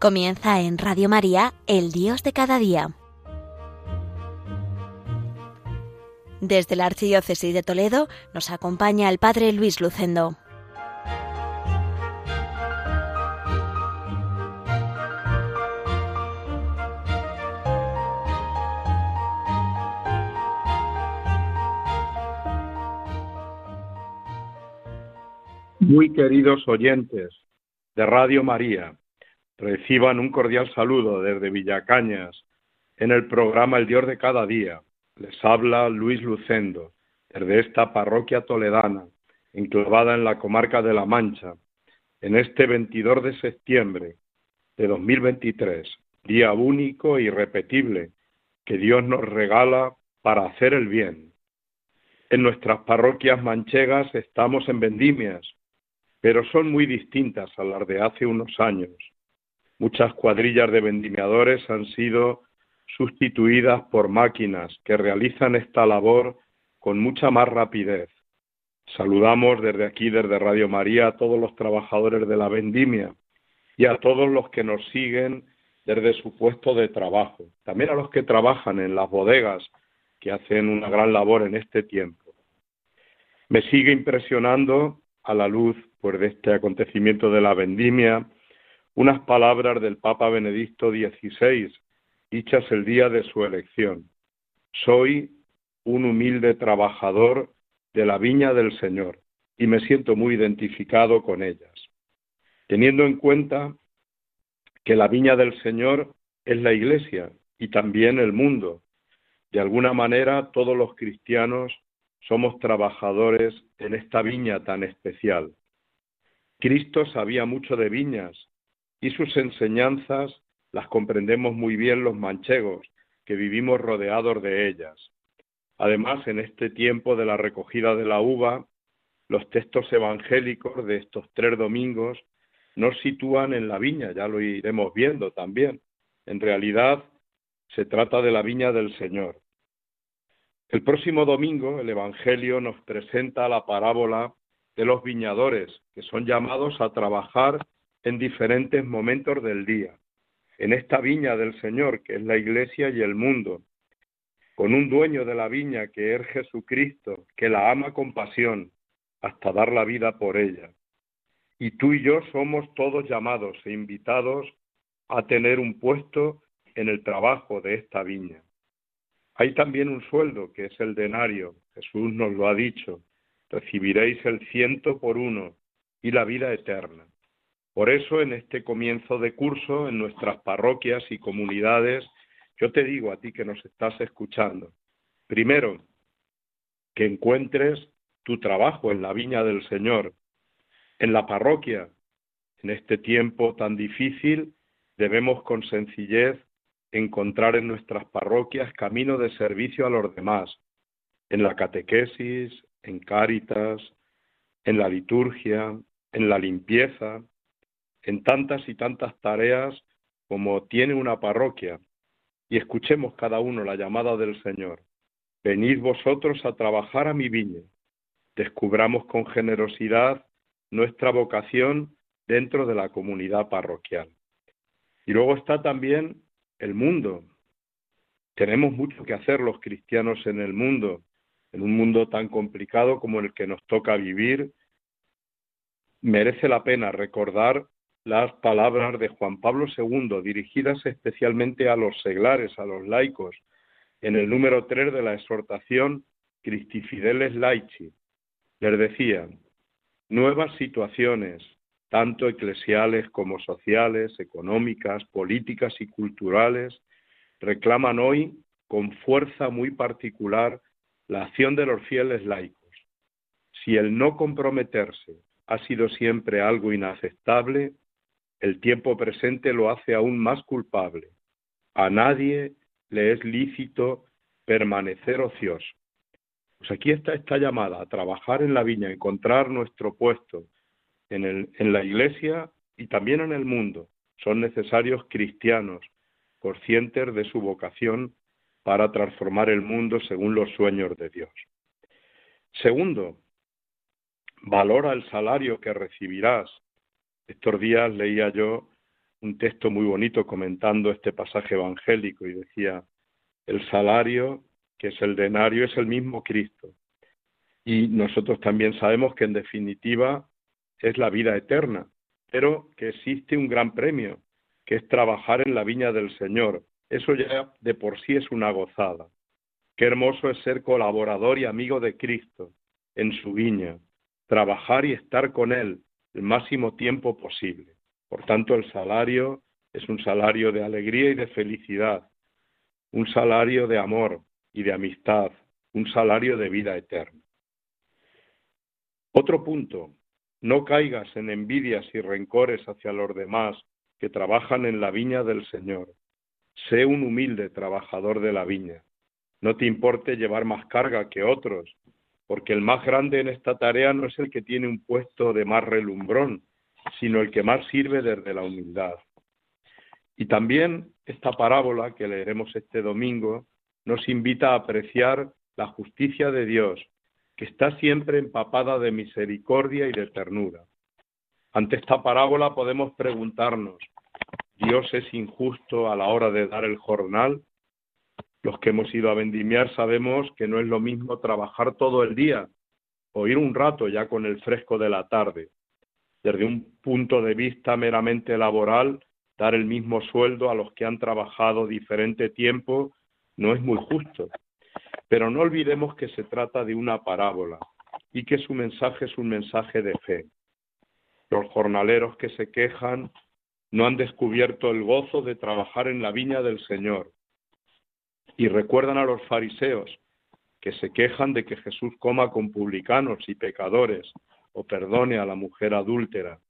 Comienza en Radio María, El Dios de cada día. Desde la Archidiócesis de Toledo nos acompaña el Padre Luis Lucendo. Muy queridos oyentes de Radio María, reciban un cordial saludo desde Villacañas en el programa El Dios de cada día. Les habla Luis Lucendo desde esta parroquia toledana, enclavada en la comarca de La Mancha, en este 22 de septiembre de 2023, día único e irrepetible que Dios nos regala para hacer el bien. En nuestras parroquias manchegas estamos en vendimias, pero son muy distintas a las de hace unos años. Muchas cuadrillas de vendimiadores han sido sustituidas por máquinas que realizan esta labor con mucha más rapidez. Saludamos desde aquí, desde Radio María, a todos los trabajadores de la vendimia y a todos los que nos siguen desde su puesto de trabajo, también a los que trabajan en las bodegas, que hacen una gran labor en este tiempo. Me sigue impresionando a la luz pues, de este acontecimiento de la vendimia, unas palabras del Papa Benedicto XVI, dichas el día de su elección. Soy un humilde trabajador de la viña del Señor y me siento muy identificado con ellas, teniendo en cuenta que la viña del Señor es la Iglesia y también el mundo. De alguna manera todos los cristianos somos trabajadores en esta viña tan especial. Cristo sabía mucho de viñas y sus enseñanzas las comprendemos muy bien los manchegos, que vivimos rodeados de ellas. Además, en este tiempo de la recogida de la uva, los textos evangélicos de estos tres domingos nos sitúan en la viña, ya lo iremos viendo también. En realidad, se trata de la viña del Señor. El próximo domingo el Evangelio nos presenta la parábola de los viñadores, que son llamados a trabajar en diferentes momentos del día, en esta viña del Señor, que es la iglesia y el mundo, con un dueño de la viña que es Jesucristo, que la ama con pasión, hasta dar la vida por ella. Y tú y yo somos todos llamados e invitados a tener un puesto en el trabajo de esta viña. Hay también un sueldo, que es el denario. Jesús nos lo ha dicho. Recibiréis el ciento por uno y la vida eterna. Por eso, en este comienzo de curso, en nuestras parroquias y comunidades, yo te digo a ti que nos estás escuchando, primero, que encuentres tu trabajo en la viña del Señor, en la parroquia. En este tiempo tan difícil, debemos con sencillez encontrar en nuestras parroquias camino de servicio a los demás, en la catequesis, en cáritas, en la liturgia, en la limpieza, en tantas y tantas tareas como tiene una parroquia. Y escuchemos cada uno la llamada del Señor. Venid vosotros a trabajar a mi viña. Descubramos con generosidad nuestra vocación dentro de la comunidad parroquial. Y luego está también el mundo. Tenemos mucho que hacer los cristianos en el mundo, en un mundo tan complicado como el que nos toca vivir. Merece la pena recordar las palabras de Juan Pablo II, dirigidas especialmente a los seglares, a los laicos, en el número 3 de la exhortación Christi Fideles Laici. Les decía, nuevas situaciones, tanto eclesiales como sociales, económicas, políticas y culturales, reclaman hoy con fuerza muy particular la acción de los fieles laicos. Si el no comprometerse ha sido siempre algo inaceptable, el tiempo presente lo hace aún más culpable. A nadie le es lícito permanecer ocioso. Pues aquí está esta llamada a trabajar en la viña, encontrar nuestro puesto, en, el, en la iglesia y también en el mundo. Son necesarios cristianos conscientes de su vocación para transformar el mundo según los sueños de Dios. Segundo, valora el salario que recibirás. Estos días leía yo un texto muy bonito comentando este pasaje evangélico y decía, el salario, que es el denario, es el mismo Cristo. Y nosotros también sabemos que en definitiva es la vida eterna, pero que existe un gran premio, que es trabajar en la viña del Señor. Eso ya de por sí es una gozada. Qué hermoso es ser colaborador y amigo de Cristo en su viña, trabajar y estar con Él el máximo tiempo posible. Por tanto, el salario es un salario de alegría y de felicidad, un salario de amor y de amistad, un salario de vida eterna. Otro punto, no caigas en envidias y rencores hacia los demás que trabajan en la viña del Señor. Sé un humilde trabajador de la viña. No te importe llevar más carga que otros, porque el más grande en esta tarea no es el que tiene un puesto de más relumbrón, sino el que más sirve desde la humildad. Y también esta parábola que leeremos este domingo nos invita a apreciar la justicia de Dios, que está siempre empapada de misericordia y de ternura. Ante esta parábola podemos preguntarnos, ¿Dios es injusto a la hora de dar el jornal? Los que hemos ido a vendimiar sabemos que no es lo mismo trabajar todo el día o ir un rato ya con el fresco de la tarde. Desde un punto de vista meramente laboral, dar el mismo sueldo a los que han trabajado diferente tiempo no es muy justo. Pero no olvidemos que se trata de una parábola y que su mensaje es un mensaje de fe. Los jornaleros que se quejan no han descubierto el gozo de trabajar en la viña del Señor. Y recuerdan a los fariseos que se quejan de que Jesús coma con publicanos y pecadores o perdone a la mujer adúltera.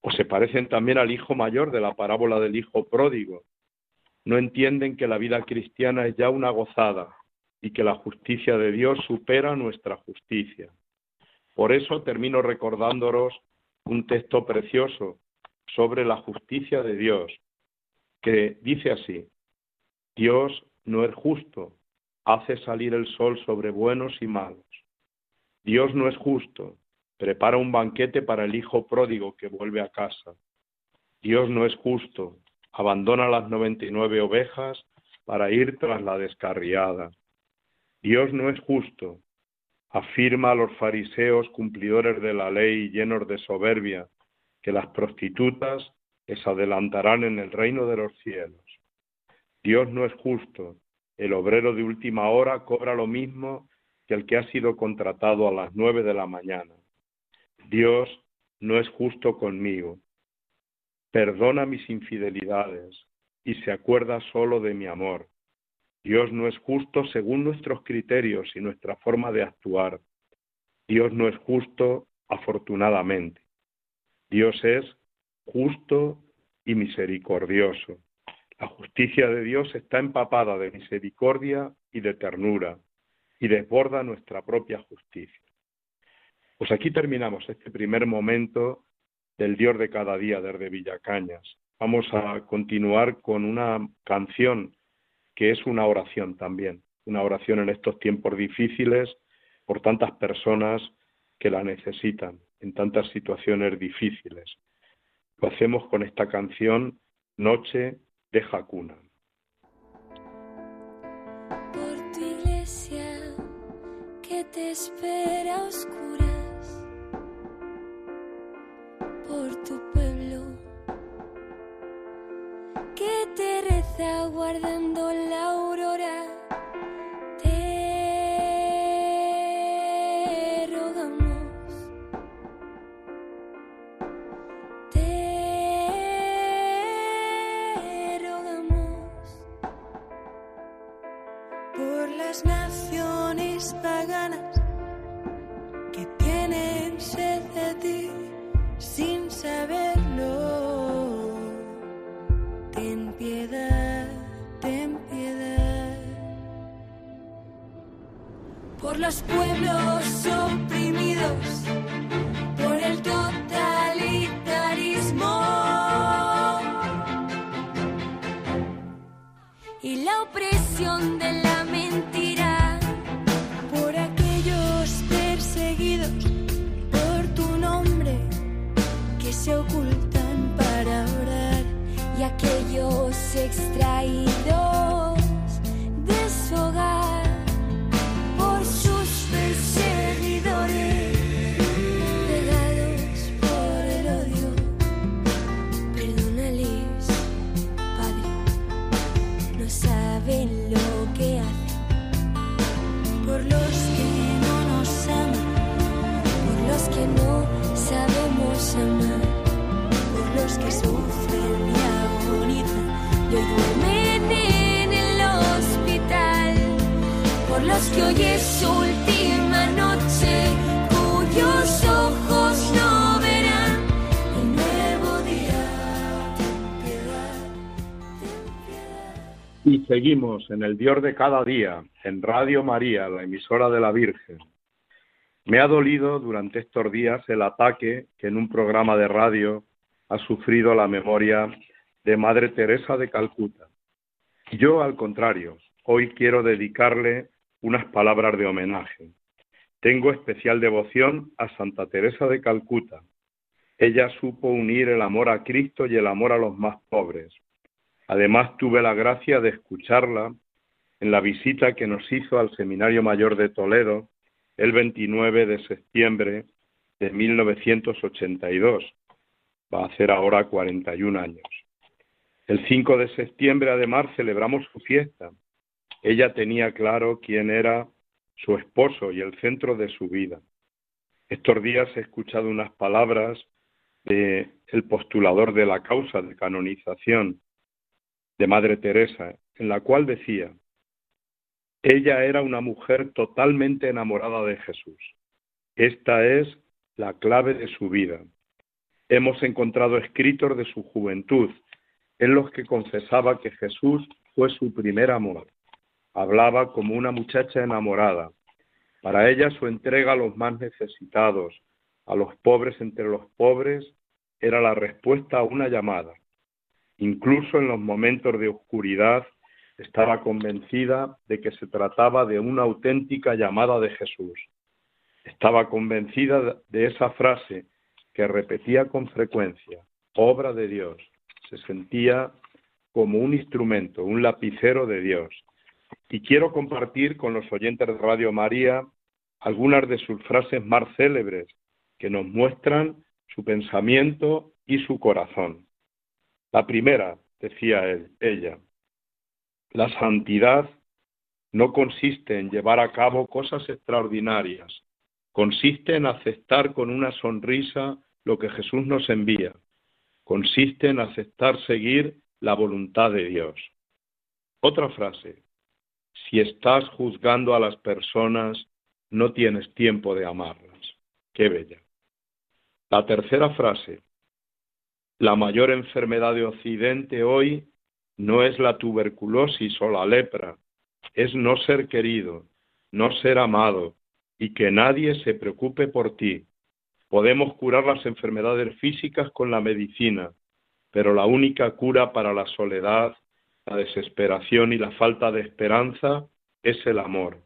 O se parecen también al hijo mayor de la parábola del hijo pródigo. No entienden que la vida cristiana es ya una gozada y que la justicia de Dios supera nuestra justicia. Por eso termino recordándolos un texto precioso sobre la justicia de Dios, que dice así, Dios no es justo, hace salir el sol sobre buenos y malos. Dios no es justo, prepara un banquete para el hijo pródigo que vuelve a casa. Dios no es justo, abandona las noventa y nueve ovejas para ir tras la descarriada. Dios no es justo, afirma a los fariseos cumplidores de la ley llenos de soberbia, que las prostitutas les adelantarán en el reino de los cielos. Dios no es justo, el obrero de última hora cobra lo mismo que el que ha sido contratado a las nueve de la mañana. Dios no es justo conmigo, perdona mis infidelidades y se acuerda solo de mi amor. Dios no es justo según nuestros criterios y nuestra forma de actuar. Dios no es justo afortunadamente. Dios es justo y misericordioso. La justicia de Dios está empapada de misericordia y de ternura y desborda nuestra propia justicia. Pues aquí terminamos este primer momento del Dios de cada día desde Villacañas. Vamos a continuar con una canción que es una oración también, una oración en estos tiempos difíciles por tantas personas que la necesitan en tantas situaciones difíciles. Lo hacemos con esta canción Noche de Jacuna. Por tu iglesia que te espera oscuras, por tu pueblo que te reza guardando la sido que hoy es su última noche, cuyos ojos no verán el nuevo día. Y seguimos en el dior de cada día, en Radio María, la emisora de la Virgen. Me ha dolido durante estos días el ataque que en un programa de radio ha sufrido la memoria de Madre Teresa de Calcuta. Yo, al contrario, hoy quiero dedicarle unas palabras de homenaje. Tengo especial devoción a Santa Teresa de Calcuta. Ella supo unir el amor a Cristo y el amor a los más pobres. Además, tuve la gracia de escucharla en la visita que nos hizo al Seminario Mayor de Toledo el 29 de septiembre de 1982. Va a hacer ahora 41 años. El 5 de septiembre, además, celebramos su fiesta. Ella tenía claro quién era su esposo y el centro de su vida. Estos días he escuchado unas palabras de el postulador de la causa de canonización de Madre Teresa, en la cual decía, ella era una mujer totalmente enamorada de Jesús. Esta es la clave de su vida. Hemos encontrado escritos de su juventud en los que confesaba que Jesús fue su primer amor. Hablaba como una muchacha enamorada. Para ella su entrega a los más necesitados, a los pobres entre los pobres, era la respuesta a una llamada. Incluso en los momentos de oscuridad estaba convencida de que se trataba de una auténtica llamada de Jesús. Estaba convencida de esa frase que repetía con frecuencia, obra de Dios, se sentía como un instrumento, un lapicero de Dios. Y quiero compartir con los oyentes de Radio María algunas de sus frases más célebres que nos muestran su pensamiento y su corazón. La primera, decía él, ella, la santidad no consiste en llevar a cabo cosas extraordinarias, consiste en aceptar con una sonrisa lo que Jesús nos envía, consiste en aceptar seguir la voluntad de Dios. Otra frase, si estás juzgando a las personas, no tienes tiempo de amarlas. Qué bella. La tercera frase, la mayor enfermedad de Occidente hoy no es la tuberculosis o la lepra, es no ser querido, no ser amado y que nadie se preocupe por ti. Podemos curar las enfermedades físicas con la medicina, pero la única cura para la soledad, la desesperación y la falta de esperanza es el amor.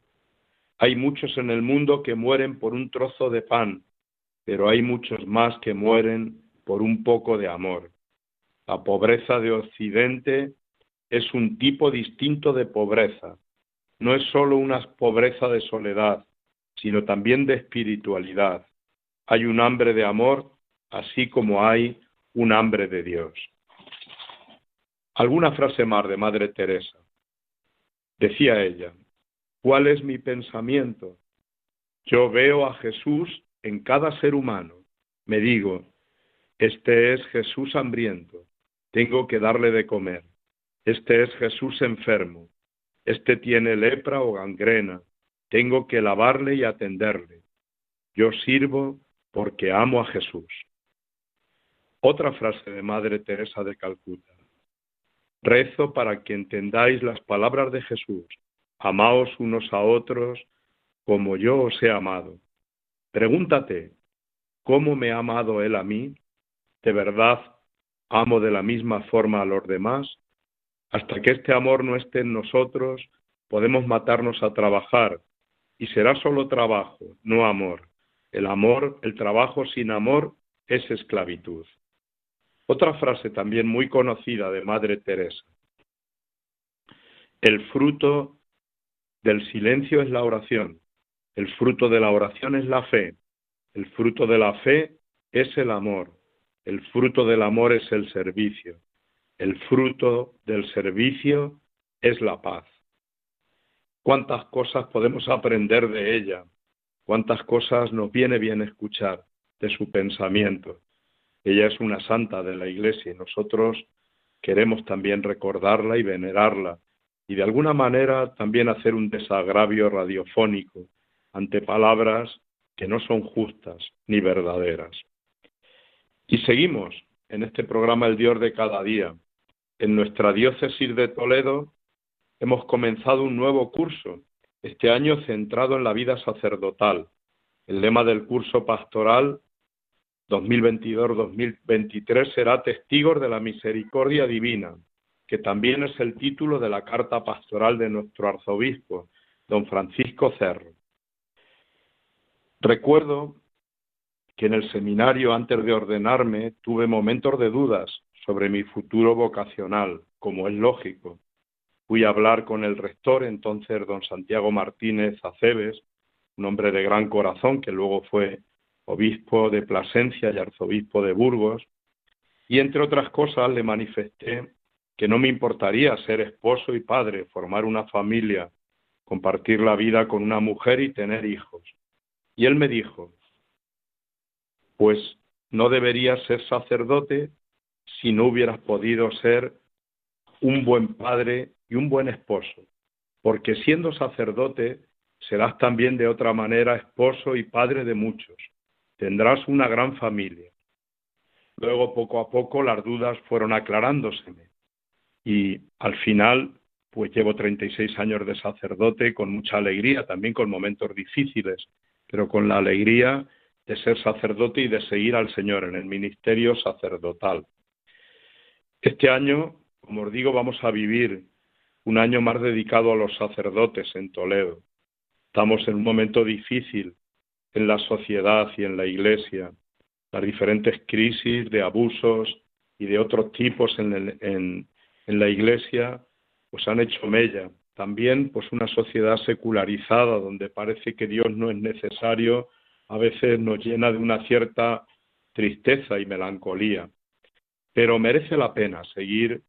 Hay muchos en el mundo que mueren por un trozo de pan, pero hay muchos más que mueren por un poco de amor. La pobreza de Occidente es un tipo distinto de pobreza. No es solo una pobreza de soledad, sino también de espiritualidad hay un hambre de amor, así como hay un hambre de Dios. Alguna frase más de Madre Teresa. Decía ella, ¿cuál es mi pensamiento? Yo veo a Jesús en cada ser humano. Me digo, este es Jesús hambriento, tengo que darle de comer. Este es Jesús enfermo, este tiene lepra o gangrena, tengo que lavarle y atenderle. Yo sirvo porque amo a Jesús. Otra frase de Madre Teresa de Calcuta. Rezo para que entendáis las palabras de Jesús. Amaos unos a otros como yo os he amado. Pregúntate, ¿cómo me ha amado Él a mí? ¿De verdad amo de la misma forma a los demás? Hasta que este amor no esté en nosotros, podemos matarnos a trabajar, y será solo trabajo, no amor. El amor, el trabajo sin amor es esclavitud. Otra frase también muy conocida de Madre Teresa. El fruto del silencio es la oración. El fruto de la oración es la fe. El fruto de la fe es el amor. El fruto del amor es el servicio. El fruto del servicio es la paz. ¿Cuántas cosas podemos aprender de ella? cuántas cosas nos viene bien escuchar de su pensamiento. Ella es una santa de la Iglesia y nosotros queremos también recordarla y venerarla y de alguna manera también hacer un desagravio radiofónico ante palabras que no son justas ni verdaderas. Y seguimos en este programa El Dios de cada día. En nuestra diócesis de Toledo hemos comenzado un nuevo curso, este año centrado en la vida sacerdotal. El lema del curso pastoral 2022-2023 será Testigos de la Misericordia Divina, que también es el título de la carta pastoral de nuestro arzobispo, don Francisco Cerro. Recuerdo que en el seminario, antes de ordenarme, tuve momentos de dudas sobre mi futuro vocacional, como es lógico. Fui a hablar con el rector, entonces don Santiago Martínez Aceves, un hombre de gran corazón que luego fue obispo de Plasencia y arzobispo de Burgos, y entre otras cosas le manifesté que no me importaría ser esposo y padre, formar una familia, compartir la vida con una mujer y tener hijos. Y él me dijo, pues no deberías ser sacerdote si no hubieras podido ser un buen padre y un buen esposo, porque siendo sacerdote serás también de otra manera esposo y padre de muchos tendrás una gran familia. Luego, poco a poco, las dudas fueron aclarándoseme. Y al final, pues llevo 36 años de sacerdote con mucha alegría, también con momentos difíciles, pero con la alegría de ser sacerdote y de seguir al Señor en el ministerio sacerdotal. Este año, como os digo, vamos a vivir un año más dedicado a los sacerdotes en Toledo. Estamos en un momento difícil en la sociedad y en la iglesia, las diferentes crisis de abusos y de otros tipos en, en la iglesia, pues han hecho mella. También, pues una sociedad secularizada donde parece que Dios no es necesario, a veces nos llena de una cierta tristeza y melancolía. Pero merece la pena seguir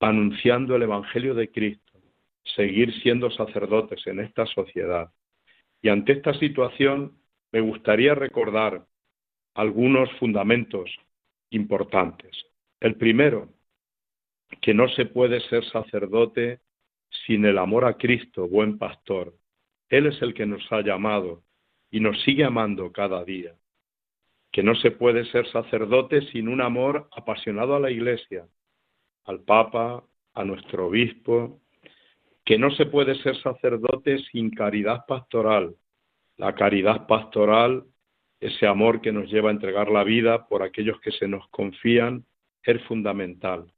anunciando el Evangelio de Cristo, seguir siendo sacerdotes en esta sociedad. Y ante esta situación, me gustaría recordar algunos fundamentos importantes. El primero, que no se puede ser sacerdote sin el amor a Cristo, buen pastor. Él es el que nos ha llamado y nos sigue amando cada día. Que no se puede ser sacerdote sin un amor apasionado a la Iglesia, al Papa, a nuestro obispo. Que no se puede ser sacerdote sin caridad pastoral, la caridad pastoral, ese amor que nos lleva a entregar la vida por aquellos que se nos confían, es fundamental.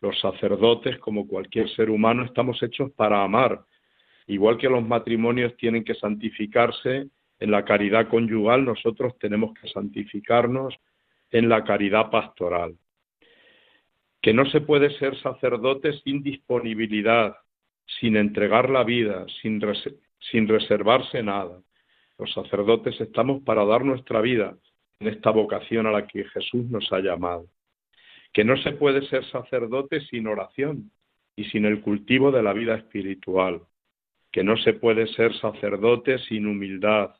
Los sacerdotes, como cualquier ser humano, estamos hechos para amar. Igual que los matrimonios tienen que santificarse en la caridad conyugal, nosotros tenemos que santificarnos en la caridad pastoral. Que no se puede ser sacerdote sin disponibilidad, sin entregar la vida, sin, sin reservarse nada. Los sacerdotes estamos para dar nuestra vida en esta vocación a la que Jesús nos ha llamado. Que no se puede ser sacerdote sin oración y sin el cultivo de la vida espiritual. Que no se puede ser sacerdote sin humildad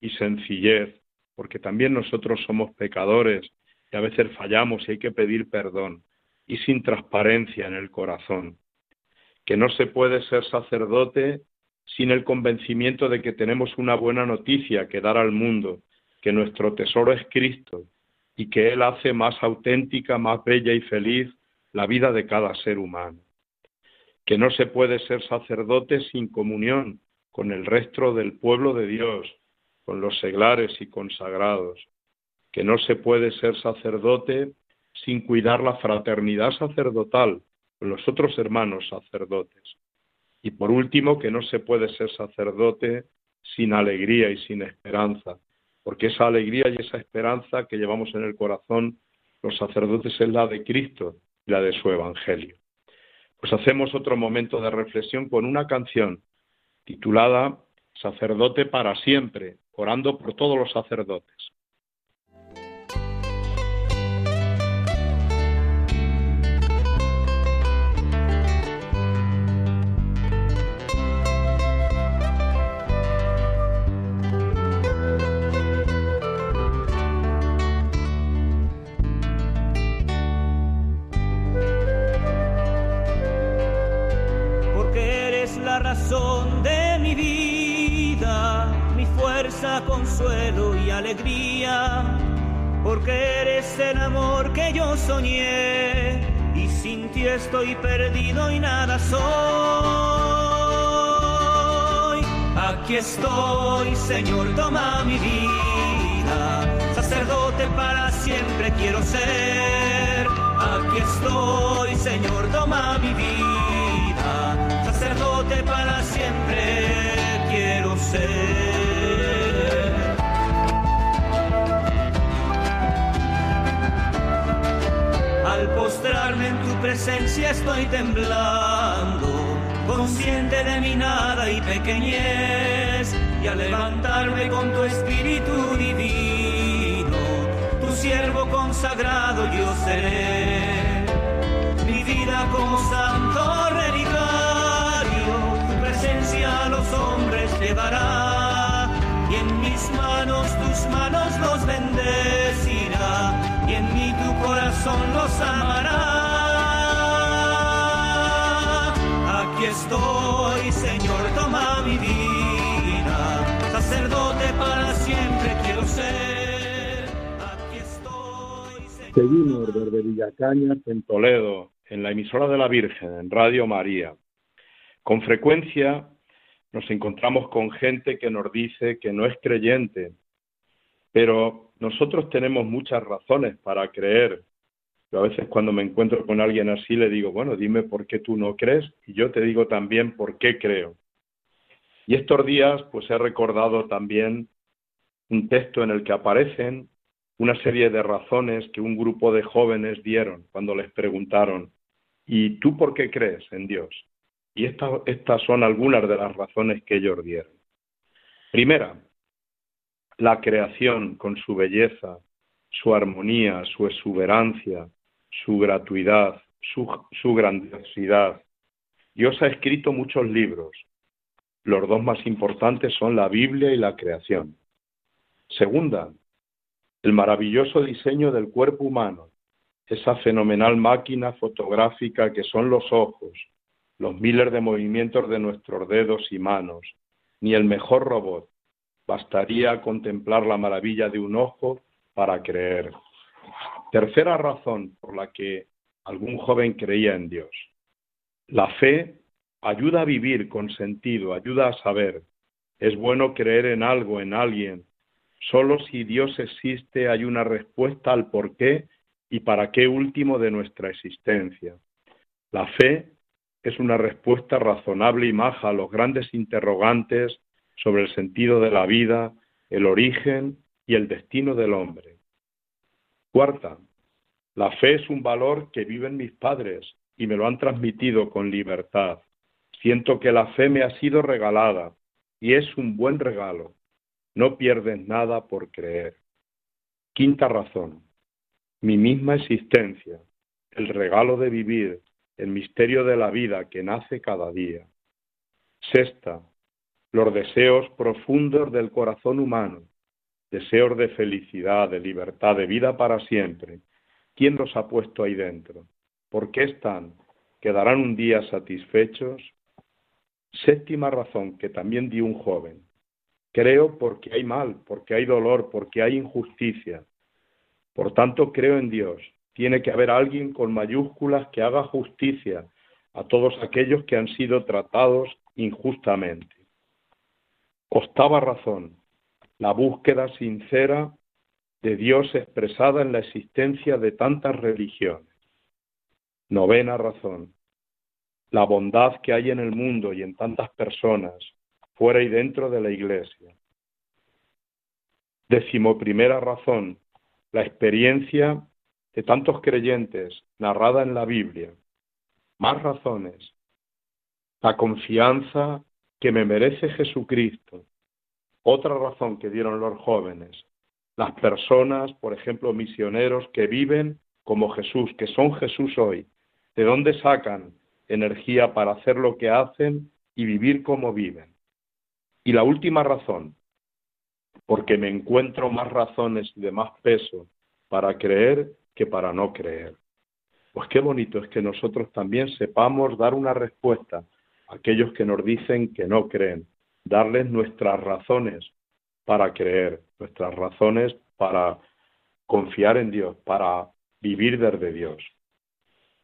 y sencillez, porque también nosotros somos pecadores y a veces fallamos y hay que pedir perdón, y sin transparencia en el corazón. Que no se puede ser sacerdote sin el convencimiento de que tenemos una buena noticia que dar al mundo, que nuestro tesoro es Cristo y que Él hace más auténtica, más bella y feliz la vida de cada ser humano. Que no se puede ser sacerdote sin comunión con el resto del pueblo de Dios, con los seglares y consagrados. Que no se puede ser sacerdote sin cuidar la fraternidad sacerdotal con los otros hermanos sacerdotes y por último, que no se puede ser sacerdote sin alegría y sin esperanza, porque esa alegría y esa esperanza que llevamos en el corazón los sacerdotes es la de Cristo y la de su Evangelio. Pues hacemos otro momento de reflexión con una canción titulada Sacerdote para siempre, orando por todos los sacerdotes. Consuelo y alegría, porque eres el amor que yo soñé y sin ti estoy perdido y nada soy. Aquí estoy, Señor, toma mi vida. Sacerdote para siempre quiero ser. Aquí estoy, Señor, toma mi vida. Siempre quiero ser. Al postrarme en tu presencia estoy temblando, consciente de mi nada y pequeñez, y al levantarme con tu espíritu divino, tu siervo consagrado yo seré. Mi vida como llevará, y en mis manos tus manos los bendecirá y en mí tu corazón los amará. Aquí estoy, Señor, toma mi vida, sacerdote para siempre quiero ser. Aquí estoy, Señor. Seguimos desde Villacañas, en Toledo, en la emisora de la Virgen, en Radio María. Con frecuencia nos encontramos con gente que nos dice que no es creyente, pero nosotros tenemos muchas razones para creer. Yo a veces cuando me encuentro con alguien así le digo, bueno, dime por qué tú no crees y yo te digo también por qué creo. Y estos días pues he recordado también un texto en el que aparecen una serie de razones que un grupo de jóvenes dieron cuando les preguntaron, ¿y tú por qué crees en Dios? Y estas, son algunas de las razones que ellos dieron. Primera, la creación con su belleza, su armonía, su exuberancia, su gratuidad, su, su grandiosidad. Dios ha escrito muchos libros. Los dos más importantes son la Biblia y la creación. Segunda, el maravilloso diseño del cuerpo humano, esa fenomenal máquina fotográfica que son los ojos, los miles de movimientos de nuestros dedos y manos, ni el mejor robot, Bastaría contemplar la maravilla de un ojo para creer. Tercera razón por la que algún joven creía en Dios. La fe ayuda a vivir con sentido, ayuda a saber. Es bueno creer en algo, en alguien. Solo si Dios existe hay una respuesta al por qué y para qué último de nuestra existencia. La fe es una respuesta razonable y maja a los grandes interrogantes sobre el sentido de la vida, el origen y el destino del hombre. Cuarta, la fe es un valor que viven mis padres y me lo han transmitido con libertad. Siento que la fe me ha sido regalada y es un buen regalo. No pierdes nada por creer. Quinta razón, mi misma existencia, el regalo de vivir, el misterio de la vida que nace cada día. Sexta, los deseos profundos del corazón humano, deseos de felicidad, de libertad, de vida para siempre. ¿Quién los ha puesto ahí dentro? ¿Por qué están? ¿Quedarán un día satisfechos? Séptima razón que también dio un joven. Creo porque hay mal, porque hay dolor, porque hay injusticia. Por tanto, creo en Dios. Tiene que haber alguien con mayúsculas que haga justicia a todos aquellos que han sido tratados injustamente. Octava razón, la búsqueda sincera de Dios expresada en la existencia de tantas religiones. Novena razón, la bondad que hay en el mundo y en tantas personas, fuera y dentro de la Iglesia. Decimoprimera razón, la experiencia de tantos creyentes narrada en la Biblia. Más razones, la confianza que me merece Jesucristo. Otra razón que dieron los jóvenes, las personas, por ejemplo, misioneros que viven como Jesús, que son Jesús hoy, ¿de dónde sacan energía para hacer lo que hacen y vivir como viven? Y la última razón, porque me encuentro más razones y de más peso para creer que para no creer. Pues qué bonito es que nosotros también sepamos dar una respuesta aquellos que nos dicen que no creen, darles nuestras razones para creer, nuestras razones para confiar en Dios, para vivir desde Dios.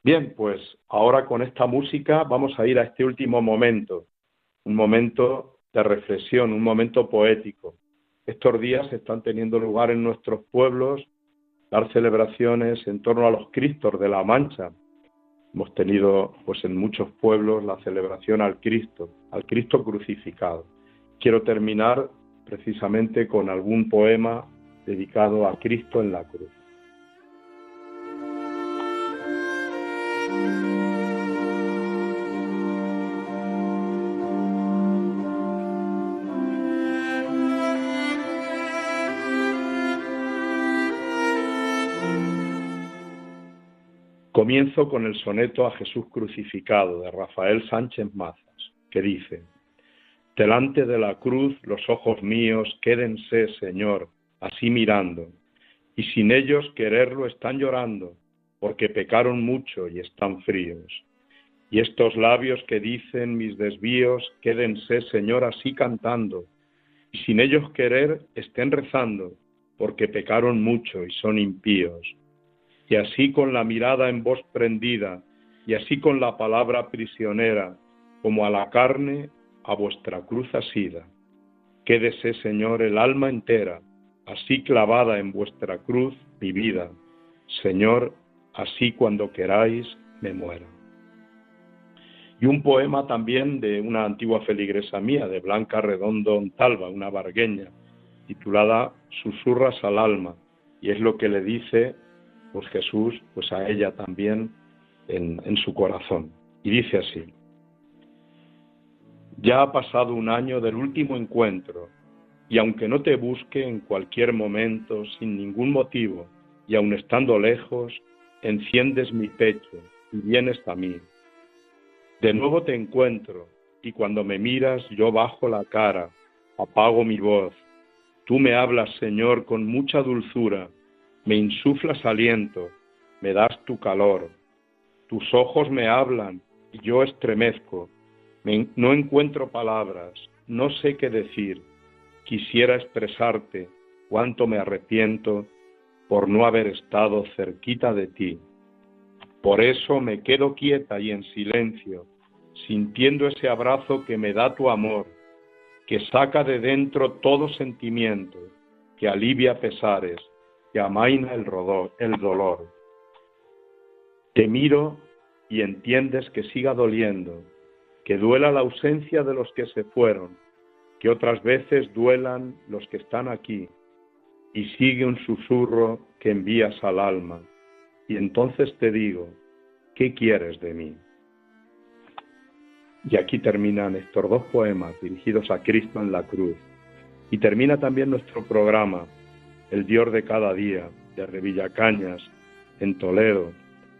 Bien, pues ahora con esta música vamos a ir a este último momento, un momento de reflexión, un momento poético. Estos días están teniendo lugar en nuestros pueblos dar celebraciones en torno a los Cristos de la Mancha. Hemos tenido pues en muchos pueblos la celebración al Cristo, al Cristo crucificado. Quiero terminar precisamente con algún poema dedicado a Cristo en la cruz. Comienzo con el soneto a Jesús crucificado de Rafael Sánchez Mazas, que dice, Delante de la cruz los ojos míos quédense, Señor, así mirando, y sin ellos quererlo están llorando, porque pecaron mucho y están fríos. Y estos labios que dicen mis desvíos, quédense, Señor, así cantando, y sin ellos querer estén rezando, porque pecaron mucho y son impíos y así con la mirada en voz prendida, y así con la palabra prisionera, como a la carne, a vuestra cruz asida. Quédese, Señor, el alma entera, así clavada en vuestra cruz mi vida. Señor, así cuando queráis me muera. Y un poema también de una antigua feligresa mía, de Blanca Redondo Talva, una vargueña, titulada Susurras al alma, y es lo que le dice pues Jesús, pues a ella también en, su corazón. Y dice así, ya ha pasado un año del último encuentro, y aunque no te busque en cualquier momento, sin ningún motivo, y aun estando lejos, enciendes mi pecho y vienes a mí. De nuevo te encuentro, y cuando me miras yo bajo la cara, apago mi voz. Tú me hablas, Señor, con mucha dulzura, me insuflas aliento, me das tu calor. Tus ojos me hablan y yo estremezco. no encuentro palabras, no sé qué decir. Quisiera expresarte cuánto me arrepiento por no haber estado cerquita de ti. Por eso me quedo quieta y en silencio, sintiendo ese abrazo que me da tu amor, que saca de dentro todo sentimiento, que alivia pesares, que amaina el, el dolor. Te miro y entiendes que siga doliendo, que duela la ausencia de los que se fueron, que otras veces duelan los que están aquí, y sigue un susurro que envías al alma, y entonces te digo, ¿qué quieres de mí? Y aquí terminan estos dos poemas dirigidos a Cristo en la cruz, y termina también nuestro programa el Dios de cada día, de Revillacañas, en Toledo.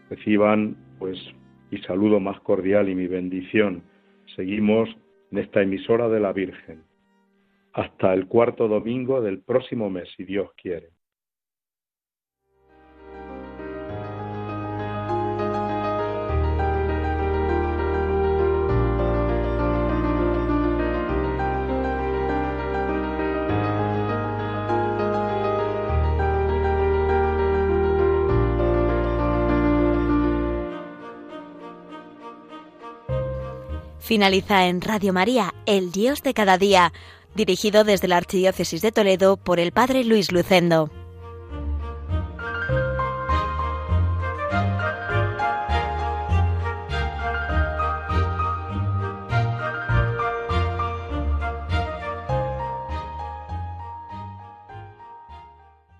Reciban, pues, mi saludo más cordial y mi bendición. Seguimos en esta emisora de la Virgen. Hasta el cuarto domingo del próximo mes, si Dios quiere. Finaliza en Radio María, El Dios de cada día, dirigido desde la Archidiócesis de Toledo por el Padre Luis Lucendo.